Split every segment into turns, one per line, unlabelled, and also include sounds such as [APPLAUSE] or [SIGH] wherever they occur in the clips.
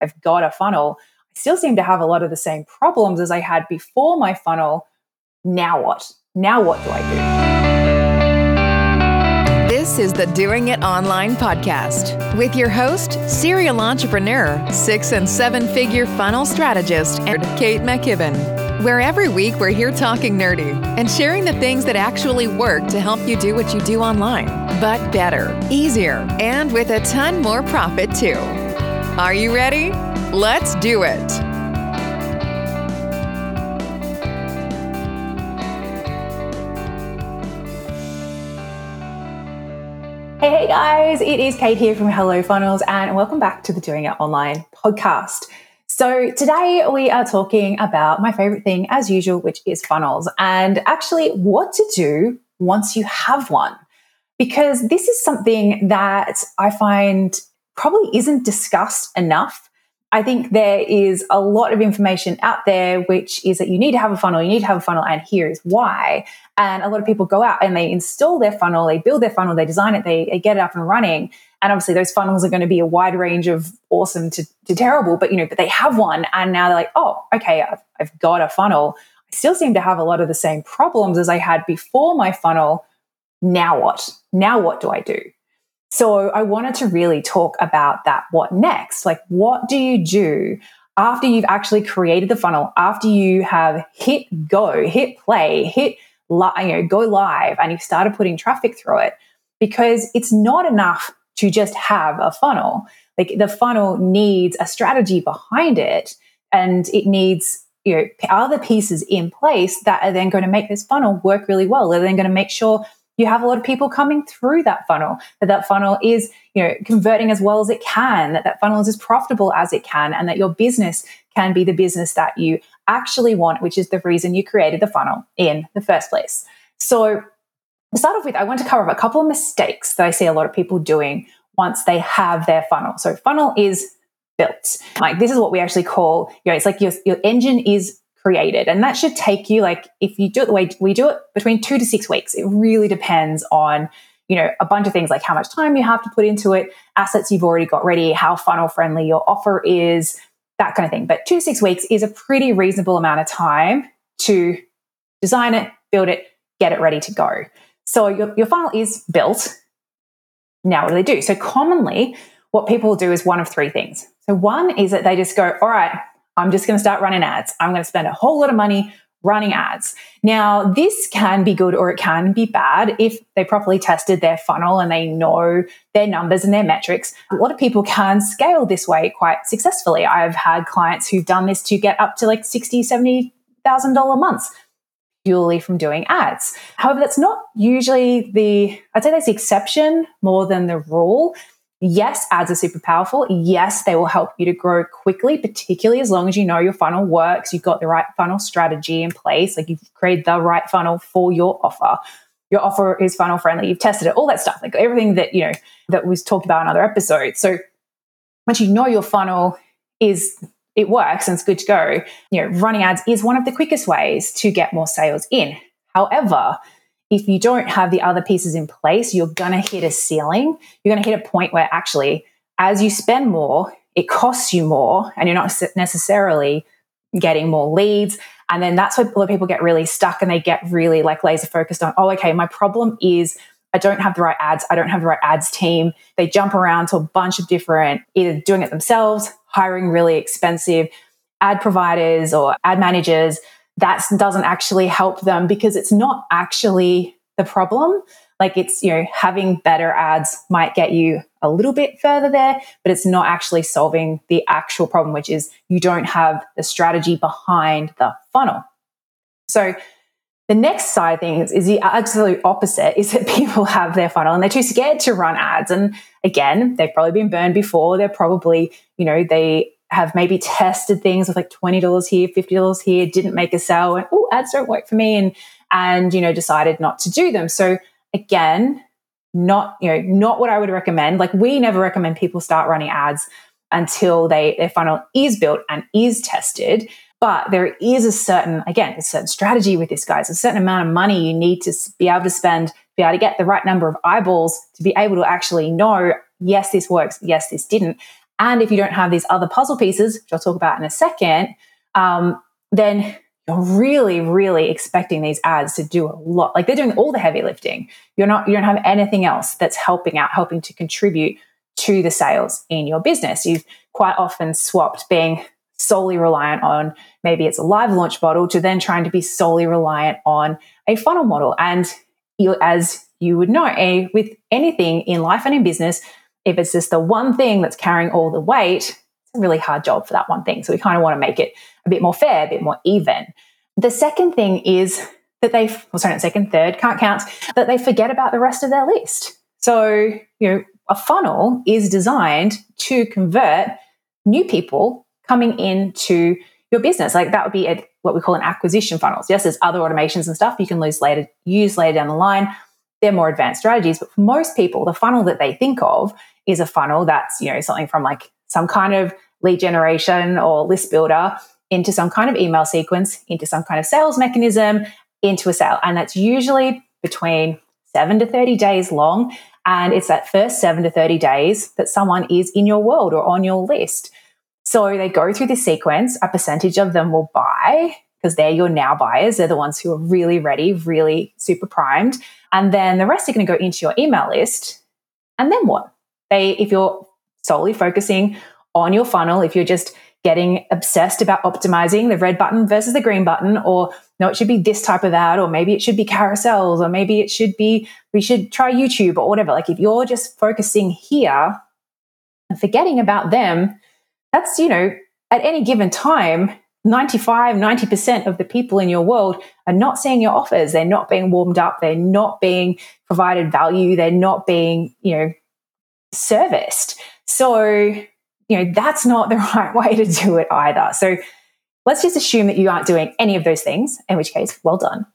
I've got a funnel, I still seem to have a lot of the same problems as I had before my funnel. Now what? Now what do I
do? This is the Doing It Online podcast with your host, serial entrepreneur, six and seven figure funnel strategist, and Kate McKibben. Where every week we're here talking nerdy and sharing the things that actually work to help you do what you do online, but better, easier, and with a ton more profit too. Are you ready? Let's do it.
Hey, guys, it is Kate here from Hello Funnels, and welcome back to the Doing It Online podcast. So, today we are talking about my favorite thing, as usual, which is funnels, and actually what to do once you have one. Because this is something that I find probably isn't discussed enough. I think there is a lot of information out there, which is that you need to have a funnel, you need to have a funnel, and here's why. And a lot of people go out and they install their funnel, they build their funnel, they design it, they, they get it up and running. And obviously, those funnels are going to be a wide range of awesome to, to terrible, but you know, but they have one, and now they're like, oh, okay, I've, I've got a funnel. I still seem to have a lot of the same problems as I had before my funnel. Now what? Now what do I do? So I wanted to really talk about that. What next? Like, what do you do after you've actually created the funnel, after you have hit go, hit play, hit, you know, go live, and you've started putting traffic through it? Because it's not enough to just have a funnel. Like the funnel needs a strategy behind it, and it needs you know other pieces in place that are then going to make this funnel work really well. They're then going to make sure you have a lot of people coming through that funnel that that funnel is you know converting as well as it can that that funnel is as profitable as it can and that your business can be the business that you actually want which is the reason you created the funnel in the first place. So to start off with i want to cover a couple of mistakes that i see a lot of people doing once they have their funnel. So funnel is built. Like this is what we actually call you know it's like your, your engine is created. And that should take you, like, if you do it the way we do it, between two to six weeks. It really depends on, you know, a bunch of things like how much time you have to put into it, assets you've already got ready, how funnel friendly your offer is, that kind of thing. But two to six weeks is a pretty reasonable amount of time to design it, build it, get it ready to go. So your, your funnel is built. Now, what do they do? So commonly, what people do is one of three things. So one is that they just go, all right, I'm just going to start running ads. I'm going to spend a whole lot of money running ads. Now, this can be good or it can be bad if they properly tested their funnel and they know their numbers and their metrics. A lot of people can scale this way quite successfully. I've had clients who've done this to get up to like 60, 70,000 dollar months purely from doing ads. However, that's not usually the I'd say that's the exception more than the rule. Yes, ads are super powerful. Yes, they will help you to grow quickly, particularly as long as you know your funnel works, you've got the right funnel strategy in place, like you've created the right funnel for your offer. Your offer is funnel friendly, you've tested it, all that stuff, like everything that, you know, that was talked about in other episodes. So once you know your funnel is it works and it's good to go, you know, running ads is one of the quickest ways to get more sales in. However, if you don't have the other pieces in place, you're going to hit a ceiling. You're going to hit a point where actually, as you spend more, it costs you more, and you're not necessarily getting more leads. And then that's where people get really stuck and they get really like laser focused on, oh, okay, my problem is I don't have the right ads. I don't have the right ads team. They jump around to a bunch of different, either doing it themselves, hiring really expensive ad providers or ad managers that doesn't actually help them because it's not actually the problem. Like it's, you know, having better ads might get you a little bit further there, but it's not actually solving the actual problem, which is you don't have the strategy behind the funnel. So the next side of things is the absolute opposite is that [LAUGHS] people have their funnel and they're too scared to run ads. And again, they've probably been burned before. They're probably, you know, they have maybe tested things with like $20 here, $50 here, didn't make a sale, and oh, ads don't work for me, and and you know, decided not to do them. So again, not, you know, not what I would recommend. Like we never recommend people start running ads until they their funnel is built and is tested. But there is a certain, again, a certain strategy with this, guys, a certain amount of money you need to be able to spend, be able to get the right number of eyeballs to be able to actually know, yes, this works, yes, this didn't And if you don't have these other puzzle pieces, which I'll talk about in a second, um, then you're really, really expecting these ads to do a lot. Like they're doing all the heavy lifting. You're not, you don't have anything else that's helping out, helping to contribute to the sales in your business. You've quite often swapped being solely reliant on maybe it's a live launch model to then trying to be solely reliant on a funnel model. And you, as you would know, a, with anything in life and in business, if it's just the one thing that's carrying all the weight, it's a really hard job for that one thing. So we kind of want to make it a bit more fair, a bit more even. The second thing is that they, well, sorry, not second, third, can't count, that they forget about the rest of their list. So, you know, a funnel is designed to convert new people coming into your business. Like that would be a, what we call an acquisition funnels. Yes, there's other automations and stuff you can use later, use later down the line. They're more advanced strategies, but for most people, the funnel that they think of is a funnel that's, you know, something from like some kind of lead generation or list builder into some kind of email sequence, into some kind of sales mechanism, into a sale. And that's usually between seven to 30 days long. And it's that first seven to 30 days that someone is in your world or on your list. So they go through this sequence, a percentage of them will buy because they're your now buyers. They're the ones who are really ready, really super primed. And then the rest are going to go into your email list. And then what? They, if you're solely focusing on your funnel, if you're just getting obsessed about optimizing the red button versus the green button, or no, it should be this type of ad, or maybe it should be carousels, or maybe it should be, we should try YouTube or whatever. Like if you're just focusing here and forgetting about them, that's, you know, at any given time, 95, 90% of the people in your world are not seeing your offers. They're not being warmed up. They're not being provided value. They're not being, you know, serviced. So you know, that's not the [LAUGHS] right way to do it either. So let's just assume that you aren't doing any of those things, in which case, well done.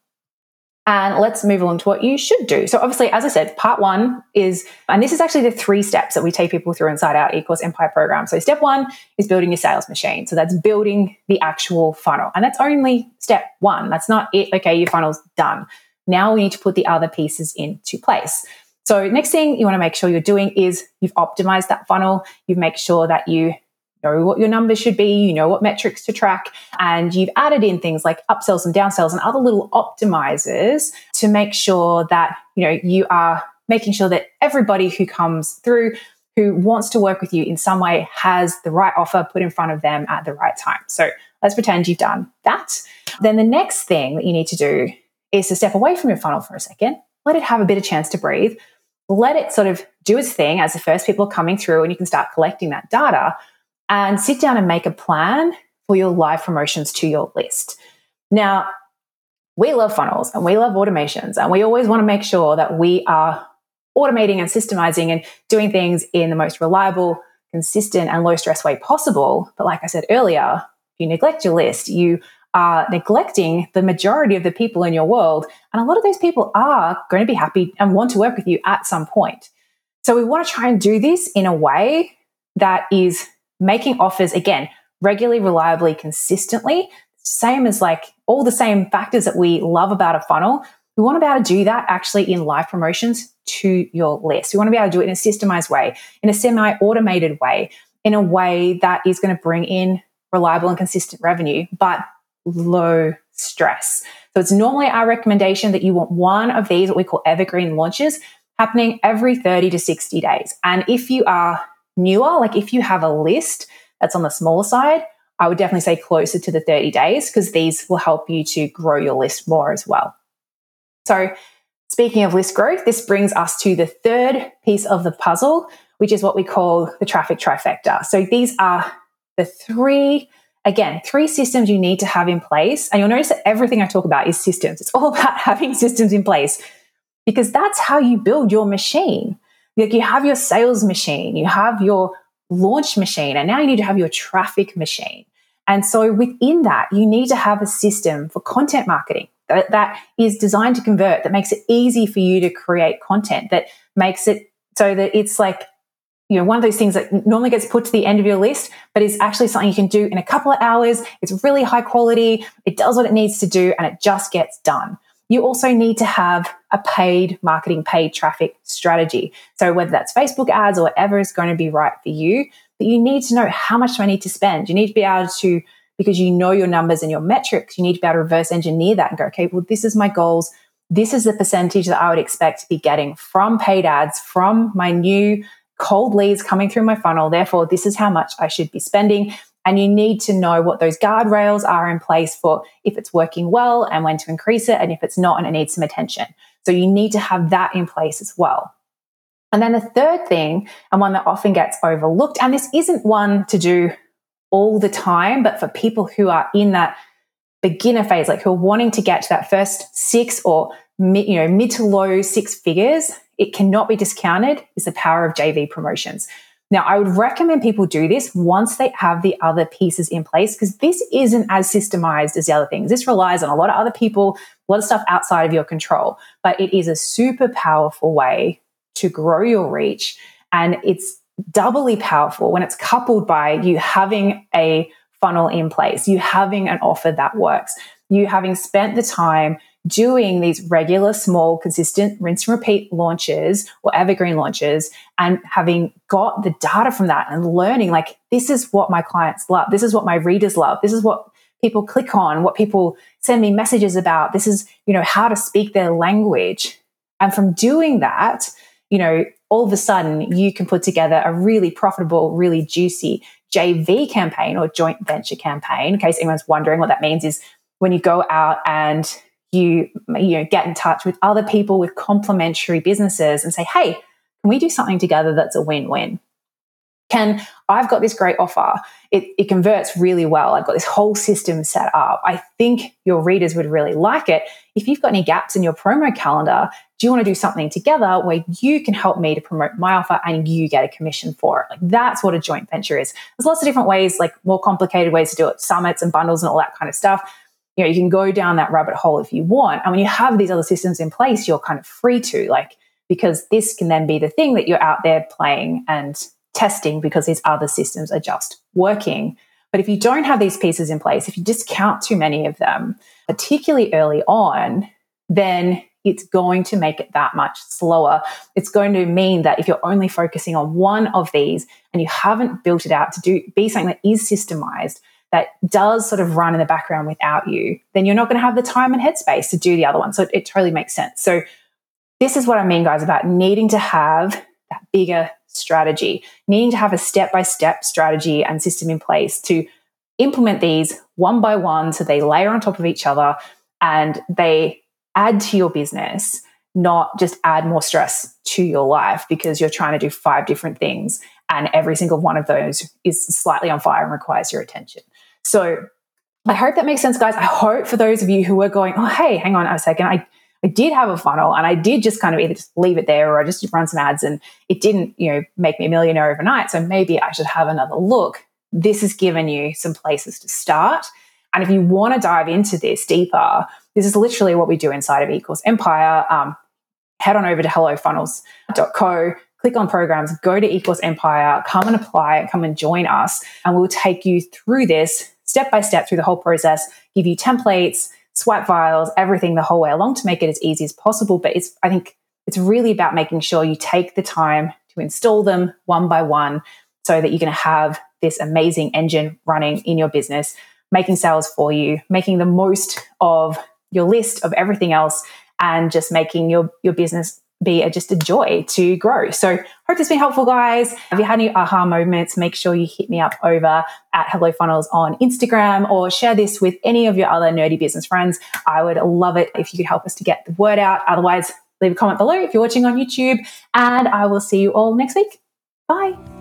And let's move along to what you should do. So, obviously, as I said, part one is, and this is actually the three steps that we take people through inside our eCourse Empire program. So, step one is building your sales machine. So, that's building the actual funnel. And that's only step one. That's not it. Okay, your funnel's done. Now we need to put the other pieces into place. So next thing you want to make sure you're doing is you've optimized that funnel. You've made sure that you know what your numbers should be, you know what metrics to track, and you've added in things like upsells and downsells and other little optimizers to make sure that you know you are making sure that everybody who comes through who wants to work with you in some way has the right offer put in front of them at the right time. So let's pretend you've done that. Then the next thing that you need to do is to step away from your funnel for a second, let it have a bit of chance to breathe, let it sort of do its thing as the first people are coming through and you can start collecting that data and sit down and make a plan for your live promotions to your list. Now, we love funnels and we love automations and we always want to make sure that we are automating and systemizing and doing things in the most reliable, consistent, and low stress way possible. But like I said earlier, if you neglect your list, you are neglecting the majority of the people in your world. And a lot of those people are going to be happy and want to work with you at some point. So we want to try and do this in a way that is making offers, again, regularly, reliably, consistently. Same as like all the same factors that we love about a funnel. We want to be able to do that actually in live promotions to your list. We want to be able to do it in a systemized way, in a semi automated way, in a way that is going to bring in reliable and consistent revenue, but low stress. So it's normally our recommendation that you want one of these, what we call evergreen launches, happening every 30 to 60 days. And if you are newer, like if you have a list that's on the smaller side, I would definitely say closer to the 30 days because these will help you to grow your list more as well. So, speaking of list growth, this brings us to the third piece of the puzzle, which is what we call the traffic trifecta. So, these are the three Again, three systems you need to have in place. And you'll notice that everything I talk about is systems. It's all [LAUGHS] about having systems in place because that's how you build your machine. Like you have your sales machine, you have your launch machine, and now you need to have your traffic machine. And so within that, you need to have a system for content marketing that, that is designed to convert, that makes it easy for you to create content, that makes it so that it's like you know, one of those things that normally gets put to the end of your list, but is actually something you can do in a couple of hours. It's really high quality. It does what it needs to do and it just gets done. You also need to have a paid marketing, paid traffic strategy. So whether that's Facebook ads or whatever is going to be right for you, But you need to know how much do I need to spend? You need to be able to, because you know your numbers and your metrics, you need to be able to reverse engineer that and go, okay, well, this is my goals. This is the percentage that I would expect to be getting from paid ads, from my new cold leads coming through my funnel. Therefore, this is how much I should be spending. And you need to know what those guardrails are in place for if it's working well and when to increase it, and if it's not and it needs some attention. So you need to have that in place as well. And then the third thing, and one that often gets overlooked, and this isn't one to do all the time, but for people who are in that beginner phase, like who are wanting to get to that first six or you know, mid to low six figures, it cannot be discounted is the power of JV promotions. Now, I would recommend people do this once they have the other pieces in place because this isn't as systemized as the other things. This relies on a lot of other people, a lot of stuff outside of your control, but it is a super powerful way to grow your reach. And it's doubly powerful when it's coupled by you having a funnel in place, you having an offer that works, you having spent the time doing these regular, small, consistent rinse and repeat launches or evergreen launches and having got the data from that and learning like, this is what my clients love. This is what my readers love. This is what people click on, what people send me messages about. This is, you know, how to speak their language. And from doing that, you know, all of a sudden you can put together a really profitable, really juicy JV campaign or joint venture campaign. In case anyone's wondering what that means is when you go out and you you know get in touch with other people with complementary businesses and say hey can we do something together that's a win-win? Can i've got this great offer. It, it converts really well. I've got this whole system set up. I think your readers would really like it. If you've got any gaps in your promo calendar do you want to do something together where you can help me to promote my offer and you get a commission for it? Like that's what a joint venture is. There's lots of different ways like more complicated ways to do it summits and bundles and all that kind of stuff you know, you can go down that rabbit hole if you want. And when you have these other systems in place, you're kind of free to, like, because this can then be the thing that you're out there playing and testing because these other systems are just working. But if you don't have these pieces in place, if you discount too many of them, particularly early on, then it's going to make it that much slower. It's going to mean that if you're only focusing on one of these and you haven't built it out to do be something that is systemized, that does sort of run in the background without you, then you're not going to have the time and headspace to do the other one. So it, it totally makes sense. So this is what I mean, guys, about needing to have that bigger strategy, needing to have a step by step strategy and system in place to implement these one by one so they layer on top of each other and they add to your business, not just add more stress to your life because you're trying to do five different things and every single one of those is slightly on fire and requires your attention. So I hope that makes sense, guys. I hope for those of you who are going, oh, hey, hang on a second. I, I did have a funnel and I did just kind of either just leave it there or I just run some ads and it didn't, you know, make me a millionaire overnight. So maybe I should have another look. This has given you some places to start. And if you want to dive into this deeper, this is literally what we do inside of eCourse Empire. Um, head on over to hellofunnels.co click on programs, go to eCourse Empire, come and apply, come and join us, and we'll take you through this step by step through the whole process, give you templates, swipe files, everything the whole way along to make it as easy as possible. But it's, I think it's really about making sure you take the time to install them one by one so that you're going to have this amazing engine running in your business, making sales for you, making the most of your list of everything else and just making your, your business be a, just a joy to grow. So hope this has been helpful, guys. If you had any aha moments, make sure you hit me up over at Hello Funnels on Instagram or share this with any of your other nerdy business friends. I would love it if you could help us to get the word out. Otherwise, leave a comment below if you're watching on YouTube, and I will see you all next week. Bye.